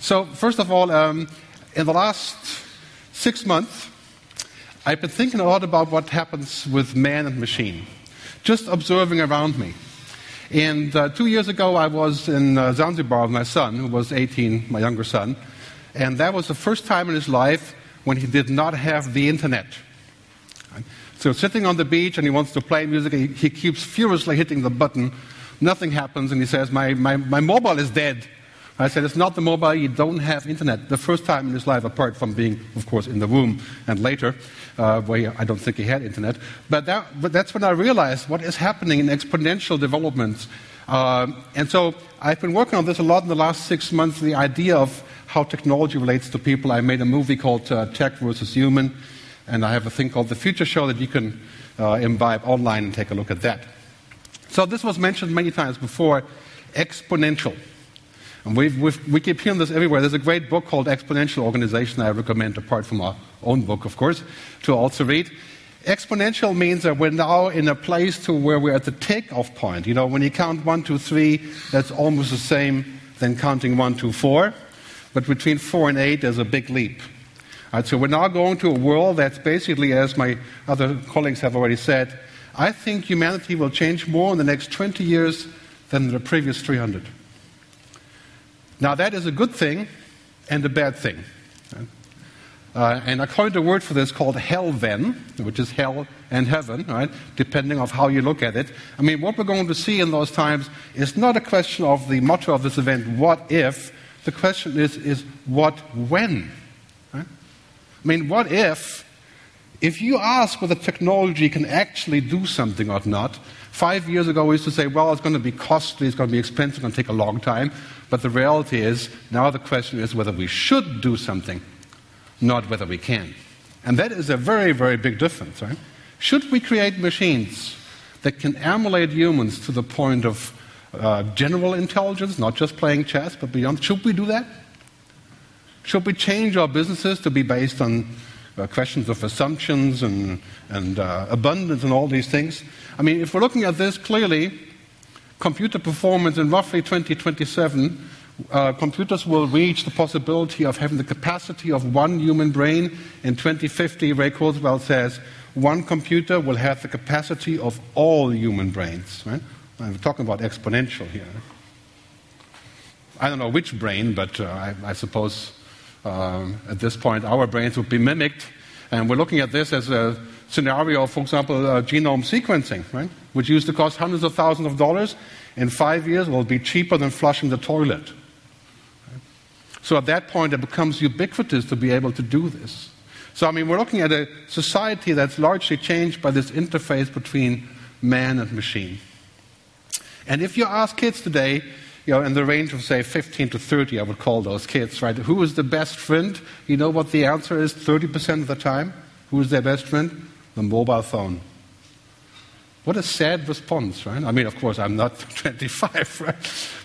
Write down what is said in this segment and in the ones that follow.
So, first of all, um, in the last six months, I've been thinking a lot about what happens with man and machine, just observing around me. And uh, two years ago, I was in uh, Zanzibar with my son, who was 18, my younger son, and that was the first time in his life when he did not have the internet. So, sitting on the beach and he wants to play music, he, he keeps furiously hitting the button. Nothing happens, and he says, my, my, my mobile is dead. I said, It's not the mobile, you don't have internet. The first time in his life, apart from being, of course, in the womb and later, uh, where I don't think he had internet. But, that, but that's when I realized what is happening in exponential developments. Uh, and so I've been working on this a lot in the last six months the idea of how technology relates to people. I made a movie called uh, Tech versus Human, and I have a thing called The Future Show that you can uh, imbibe online and take a look at that. So this was mentioned many times before exponential. And we've, we've, we keep hearing this everywhere. There's a great book called Exponential Organization I recommend, apart from our own book, of course, to also read. Exponential means that we're now in a place to where we're at the takeoff point. You know, when you count one, two, three, that's almost the same than counting one, two, four. But between four and eight, there's a big leap. So we're now going to a world that's basically, as my other colleagues have already said, I think humanity will change more in the next 20 years than the previous 300. Now, that is a good thing and a bad thing. Uh, and I coined a word for this called Hellven, which is hell and heaven, right, depending on how you look at it. I mean, what we're going to see in those times is not a question of the motto of this event, what if? The question is, is what when? Right? I mean, what if, if you ask whether technology can actually do something or not, five years ago we used to say, well, it's going to be costly, it's going to be expensive, it's going to take a long time. But the reality is, now the question is whether we should do something, not whether we can. And that is a very, very big difference, right? Should we create machines that can emulate humans to the point of uh, general intelligence, not just playing chess, but beyond? Should we do that? Should we change our businesses to be based on uh, questions of assumptions and, and uh, abundance and all these things? I mean, if we're looking at this clearly, computer performance in roughly 2027, uh, computers will reach the possibility of having the capacity of one human brain. In 2050, Ray Kurzweil says one computer will have the capacity of all human brains. Right? I'm talking about exponential here. I don't know which brain, but uh, I, I, suppose um, at this point our brains would be mimicked. And we're looking at this as a scenario, for example, uh, genome sequencing, right? which used to cost hundreds of thousands of dollars, in five years will be cheaper than flushing the toilet. So at that point, it becomes ubiquitous to be able to do this. So, I mean, we're looking at a society that's largely changed by this interface between man and machine. And if you ask kids today, you know, in the range of, say, 15 to 30, I would call those kids, right? Who is the best friend? You know what the answer is 30% of the time? Who is their best friend? the mobile phone. What a sad response, right? I mean, of course, I'm not 25, right?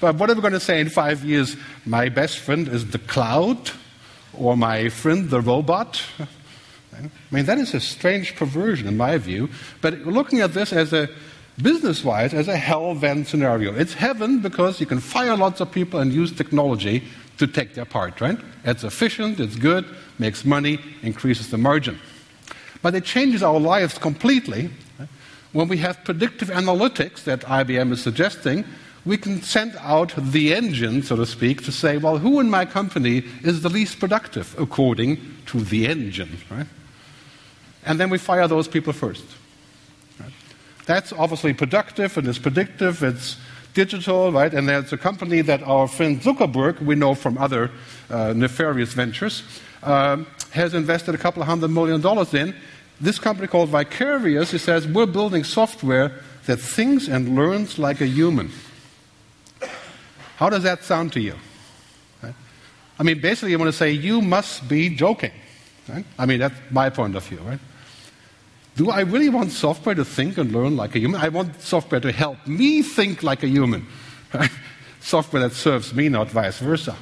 But what are we going to say in five years? My best friend is the cloud, or my friend the robot? I mean, that is a strange perversion in my view. But looking at this as a business wise, as a hellven scenario, it's heaven because you can fire lots of people and use technology to take their part, right? It's efficient, it's good, makes money, increases the margin. But it changes our lives completely. When we have predictive analytics that IBM is suggesting, we can send out the engine, so to speak, to say, well, who in my company is the least productive according to the engine, right? And then we fire those people first. That's obviously productive and it's predictive, it's digital, right? And there's a company that our friend Zuckerberg, we know from other uh, nefarious ventures, uh, has invested a couple of hundred million dollars in, this company called Vicarious, it says, we're building software that thinks and learns like a human. How does that sound to you? Right? I mean, basically, you want to say, you must be joking. Right? I mean, that's my point of view, right? Do I really want software to think and learn like a human? I want software to help me think like a human. Software that serves me, not vice versa.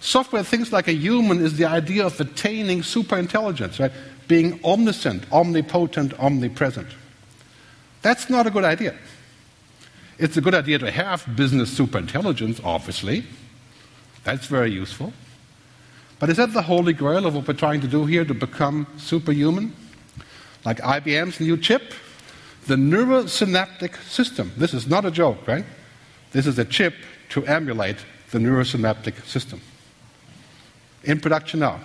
Software that thinks like a human is the idea of attaining superintelligence, right? being omniscient, omnipotent, omnipresent. That's not a good idea. It's a good idea to have business superintelligence, obviously. That's very useful. But is that the holy grail of what we're trying to do here to become superhuman? Like IBM's new chip? The neurosynaptic system. This is not a joke, right? This is a chip to emulate the neurosynaptic system. In production now.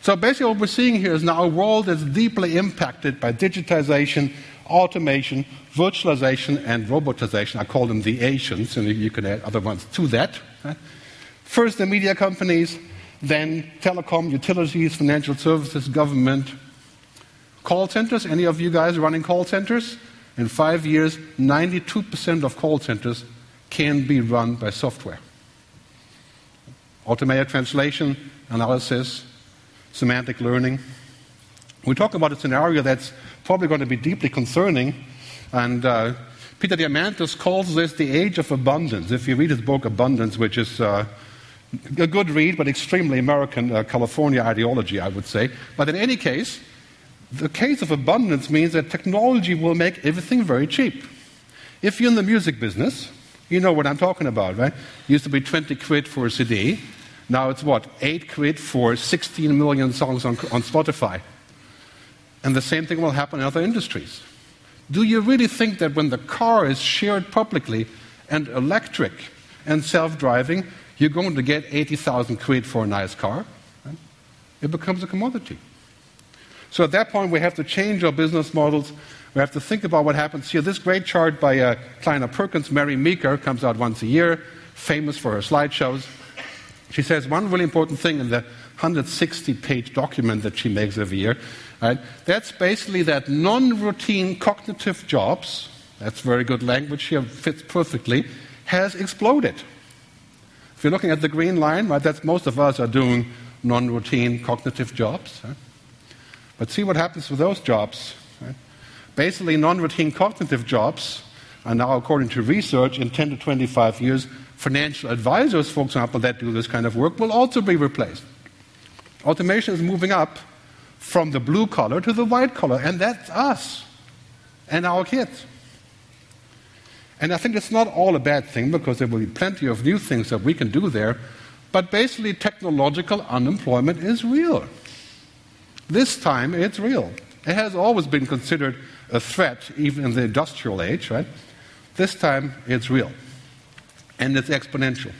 So basically, what we're seeing here is now a world that's deeply impacted by digitization, automation, virtualization, and robotization. I call them the Asians, and you can add other ones to that. First, the media companies, then telecom, utilities, financial services, government, call centers. Any of you guys running call centers? In five years, 92% of call centers can be run by software. Automated translation, analysis, semantic learning. We talk about a scenario that's probably going to be deeply concerning, and uh, Peter Diamandis calls this the age of abundance. If you read his book Abundance, which is uh, a good read, but extremely American uh, California ideology, I would say. But in any case, the case of abundance means that technology will make everything very cheap. If you're in the music business, you know what I'm talking about, right? Used to be 20 quid for a CD. Now it's what? 8 quid for 16 million songs on, on Spotify. And the same thing will happen in other industries. Do you really think that when the car is shared publicly and electric and self driving, you're going to get 80,000 quid for a nice car? It becomes a commodity. So at that point, we have to change our business models. We have to think about what happens here. This great chart by uh, Kleiner Perkins, Mary Meeker, comes out once a year, famous for her slideshows. She says one really important thing in the 160 page document that she makes every year. Right? That's basically that non routine cognitive jobs, that's very good language here, fits perfectly, has exploded. If you're looking at the green line, right, that's most of us are doing non routine cognitive jobs. Right? But see what happens with those jobs. Right? Basically, non routine cognitive jobs are now, according to research, in 10 to 25 years, financial advisors, for example, that do this kind of work will also be replaced. Automation is moving up from the blue collar to the white collar, and that's us and our kids. And I think it's not all a bad thing because there will be plenty of new things that we can do there, but basically, technological unemployment is real. This time, it's real. It has always been considered a threat, even in the industrial age, right? This time, it's real and it's exponential.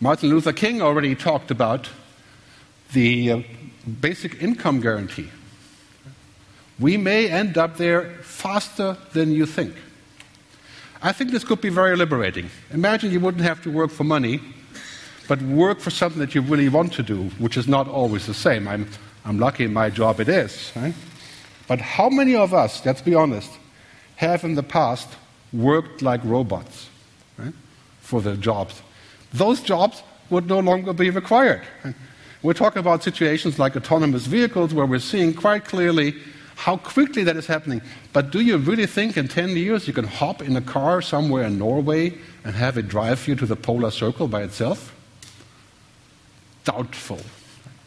Martin Luther King already talked about the uh, basic income guarantee. We may end up there faster than you think. I think this could be very liberating. Imagine you wouldn't have to work for money, but work for something that you really want to do, which is not always the same. I'm, I'm lucky in my job it is. Right? But how many of us, let's be honest, have in the past worked like robots? for the jobs. Those jobs would no longer be required. We're talking about situations like autonomous vehicles where we're seeing quite clearly how quickly that is happening. But do you really think in 10 years you can hop in a car somewhere in Norway and have it drive you to the polar circle by itself? Doubtful.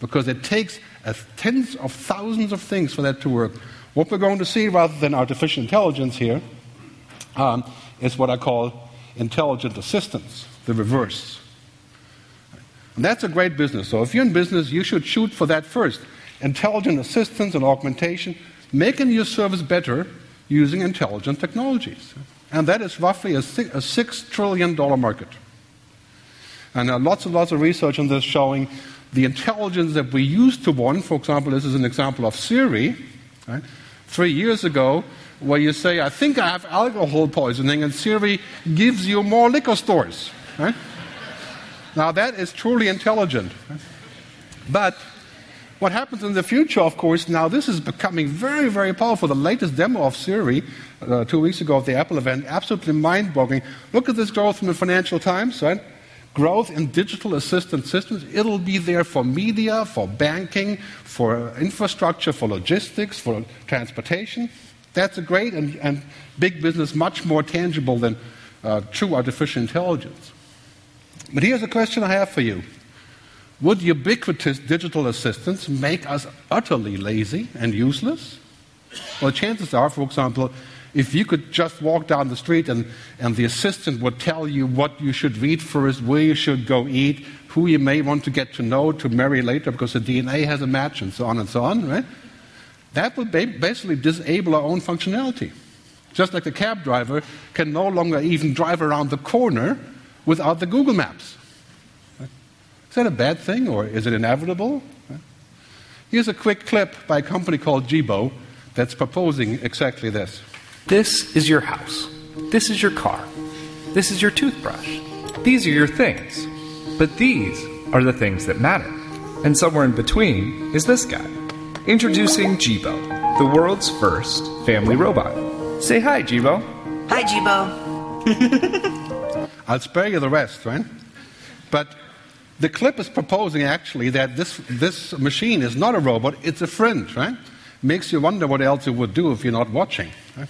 Because it takes tens of thousands of things for that to work. What we're going to see, rather than artificial intelligence here, um, is what I call intelligent assistance, the reverse. And that's a great business. So if you're in business, you should shoot for that first. Intelligent assistance and augmentation, making your service better using intelligent technologies. And that is roughly a a six trillion dollar market. And uh, lots and lots of research on this showing the intelligence that we used to want. For example, this is an example of Siri. Right? Three years ago, where you say, I think I have alcohol poisoning, and Siri gives you more liquor stores. Right? Now, that is truly intelligent. But what happens in the future, of course, now this is becoming very, very powerful. The latest demo of Siri uh, two weeks ago at the Apple event, absolutely mind boggling. Look at this growth in the Financial Times, right? Growth in digital assistant systems. It'll be there for media, for banking, for infrastructure, for logistics, for transportation. That's a great and, and big business, much more tangible than uh, true artificial intelligence. But here's a question I have for you Would ubiquitous digital assistants make us utterly lazy and useless? Well, chances are, for example, if you could just walk down the street and, and the assistant would tell you what you should read first, where you should go eat, who you may want to get to know to marry later because the DNA has a match and so on and so on, right? That will basically disable our own functionality. Just like the cab driver can no longer even drive around the corner without the Google Maps. Is that a bad thing or is it inevitable? Here's a quick clip by a company called Jibo that's proposing exactly this. This is your house. This is your car. This is your toothbrush. These are your things. But these are the things that matter. And somewhere in between is this guy. Introducing Jibo, the world's first family robot. Say hi, Jibo. Hi, Jibo. I'll spare you the rest, right? But the clip is proposing actually that this, this machine is not a robot, it's a friend, right? Makes you wonder what else it would do if you're not watching. Right?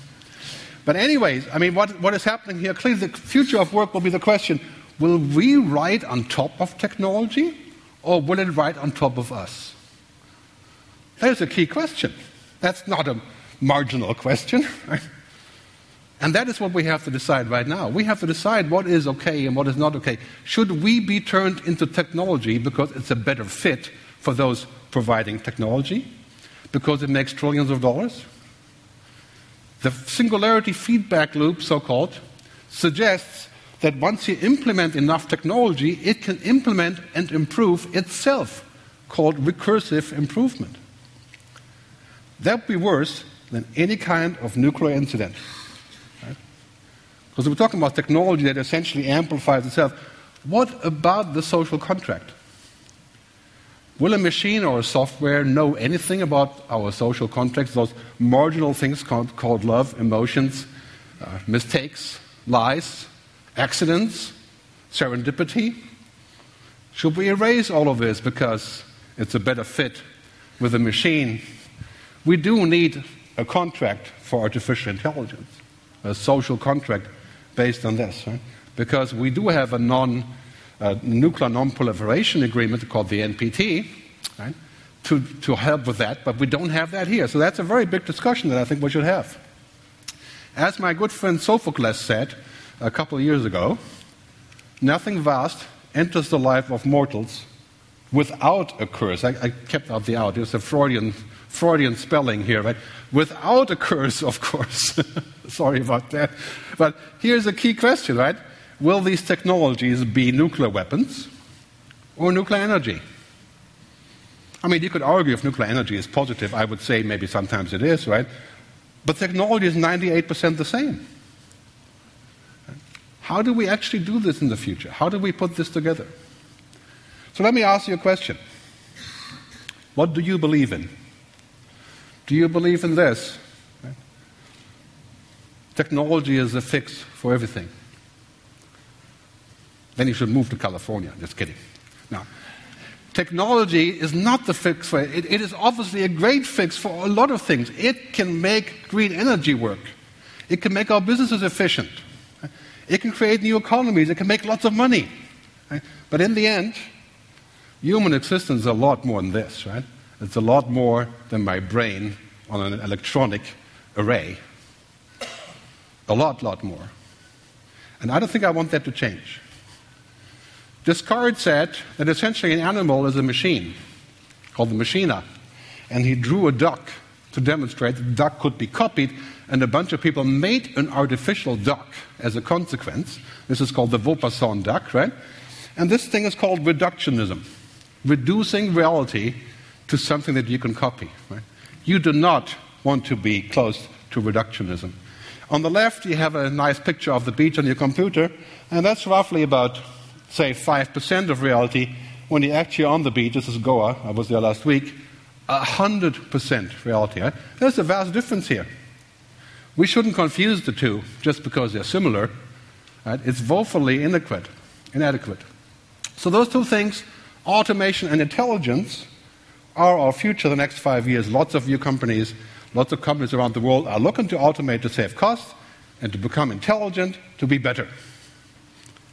But, anyways, I mean, what, what is happening here? Clearly, the future of work will be the question will we write on top of technology or will it write on top of us? That is a key question. That's not a marginal question. Right? And that is what we have to decide right now. We have to decide what is okay and what is not okay. Should we be turned into technology because it's a better fit for those providing technology? Because it makes trillions of dollars? The singularity feedback loop, so called, suggests that once you implement enough technology, it can implement and improve itself, called recursive improvement. That would be worse than any kind of nuclear incident. Because we're talking about technology that essentially amplifies itself. What about the social contract? Will a machine or a software know anything about our social contracts, those marginal things called, called love, emotions, uh, mistakes, lies, accidents, serendipity? Should we erase all of this because it's a better fit with a machine? We do need a contract for artificial intelligence, a social contract based on this, because we do have a non nuclear non-proliferation agreement called the NPT, right? To, to help with that, but we don't have that here. So that's a very big discussion that I think we should have. As my good friend Sophocles said a couple of years ago, nothing vast enters the life of mortals without a curse. I, I kept out the out. It's a Freudian, Freudian spelling here, right? Without a curse, of course. Sorry about that. But here's a key question, right? Will these technologies be nuclear weapons or nuclear energy? I mean, you could argue if nuclear energy is positive. I would say maybe sometimes it is, right? But technology is 98% the same. How do we actually do this in the future? How do we put this together? So let me ask you a question. What do you believe in? Do you believe in this? Technology is a fix for everything. Then you should move to California. Just kidding. Now, technology is not the fix for it. It is obviously a great fix for a lot of things. It can make green energy work. It can make our businesses efficient. It can create new economies. It can make lots of money. But in the end, human existence is a lot more than this, right? It's a lot more than my brain on an electronic array. A lot, lot more. And I don't think I want that to change. Descartes said that essentially an animal is a machine called the machina. And he drew a duck to demonstrate that the duck could be copied, and a bunch of people made an artificial duck as a consequence. This is called the Vaucanson duck, right? And this thing is called reductionism reducing reality to something that you can copy. Right? You do not want to be close to reductionism. On the left, you have a nice picture of the beach on your computer, and that's roughly about, say, 5% of reality. When you're actually on the beach, this is Goa, I was there last week, 100% reality. Right? There's a vast difference here. We shouldn't confuse the two just because they're similar. Right? It's woefully inadequate. inadequate. So, those two things, automation and intelligence, are our future the next five years. Lots of new companies Lots of companies around the world are looking to automate to save costs and to become intelligent to be better.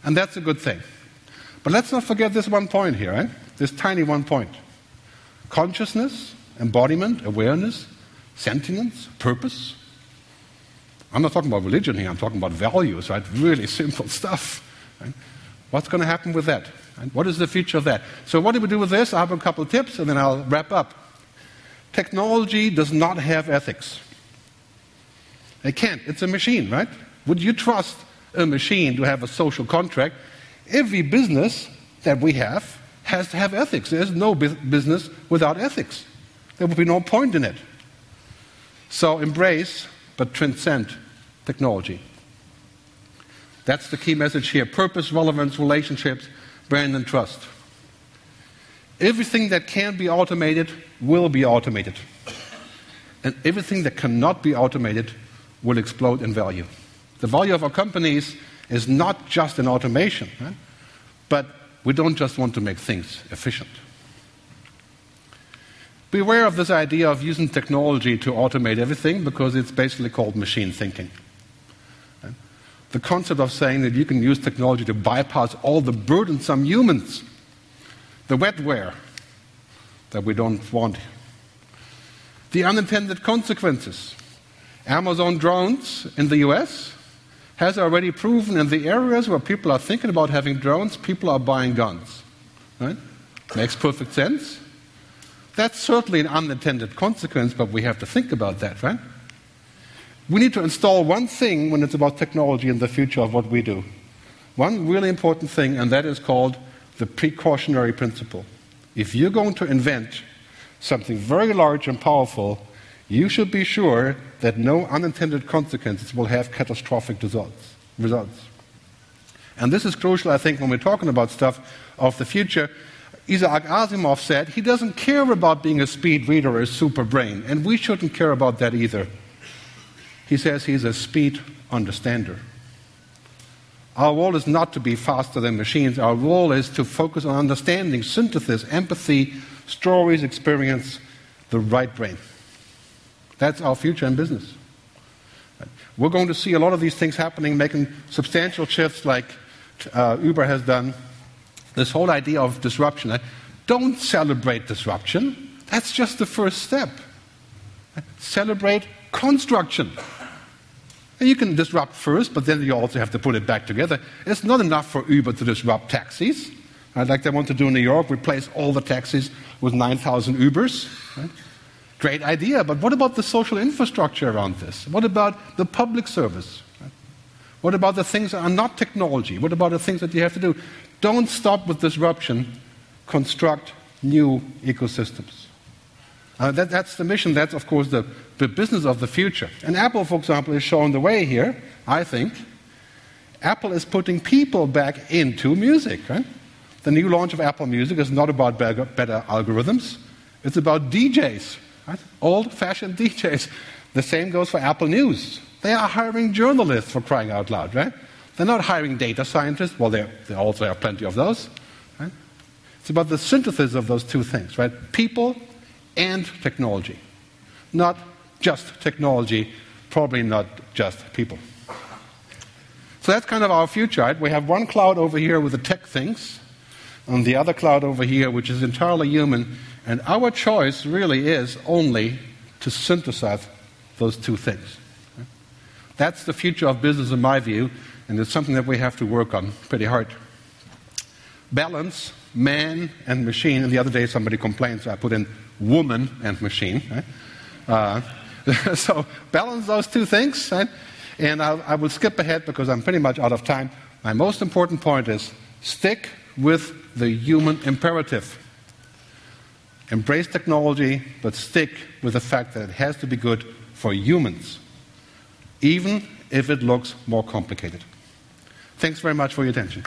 And that's a good thing. But let's not forget this one point here, right? This tiny one point. Consciousness, embodiment, awareness, sentience, purpose. I'm not talking about religion here, I'm talking about values, right? Really simple stuff. Right? What's going to happen with that? And what is the future of that? So, what do we do with this? I have a couple of tips and then I'll wrap up. Technology does not have ethics. It can't. It's a machine, right? Would you trust a machine to have a social contract? Every business that we have has to have ethics. There's no business without ethics. There would be no point in it. So embrace, but transcend technology. That's the key message here purpose, relevance, relationships, brand, and trust. Everything that can be automated will be automated. And everything that cannot be automated will explode in value. The value of our companies is not just an automation, right? but we don't just want to make things efficient. Beware of this idea of using technology to automate everything because it's basically called machine thinking. The concept of saying that you can use technology to bypass all the burdensome humans, the wetware that we don't want, the unintended consequences. Amazon drones in the US has already proven in the areas where people are thinking about having drones, people are buying guns. Right? Makes perfect sense. That's certainly an unintended consequence, but we have to think about that, right? We need to install one thing when it's about technology in the future of what we do. One really important thing, and that is called the precautionary principle. If you're going to invent something very large and powerful, you should be sure that no unintended consequences will have catastrophic results. results. And this is crucial, I think, when we're talking about stuff of the future. Isaac Asimov said he doesn't care about being a speed reader or a super brain, and we shouldn't care about that either. He says he's a speed understander. Our role is not to be faster than machines. Our role is to focus on understanding, synthesis, empathy, stories, experience, the right brain. That's our future in business. We're going to see a lot of these things happening, making substantial shifts like uh, Uber has done this whole idea of disruption. Don't celebrate disruption. That's just the first step. Celebrate construction. And you can disrupt first, but then you also have to put it back together. It's not enough for Uber to disrupt taxis. Right, like they want to do in New York, replace all the taxis with 9,000 Ubers. Right? Great idea, but what about the social infrastructure around this? What about the public service? What about the things that are not technology? What about the things that you have to do? Don't stop with disruption, construct new ecosystems. Uh, that, that's the mission. That's, of course, the, the business of the future. And Apple, for example, is showing the way here, I think. Apple is putting people back into music, right? The new launch of Apple Music is not about better, better algorithms, it's about DJs, right? old fashioned DJs. The same goes for Apple News. They are hiring journalists for crying out loud, right? They're not hiring data scientists. Well, they also have plenty of those. Right? It's about the synthesis of those two things, right? People and technology. Not just technology, probably not just people. So that's kind of our future, right? We have one cloud over here with the tech things, and the other cloud over here, which is entirely human. And our choice really is only to synthesize those two things. That's the future of business, in my view, and it's something that we have to work on pretty hard. Balance, man and machine. And the other day, somebody complained, so I put in woman and machine. Uh, so balance those two things. And I'll, I will skip ahead because I'm pretty much out of time. My most important point is stick with the human imperative. Embrace technology, but stick with the fact that it has to be good for humans even if it looks more complicated. Thanks very much for your attention.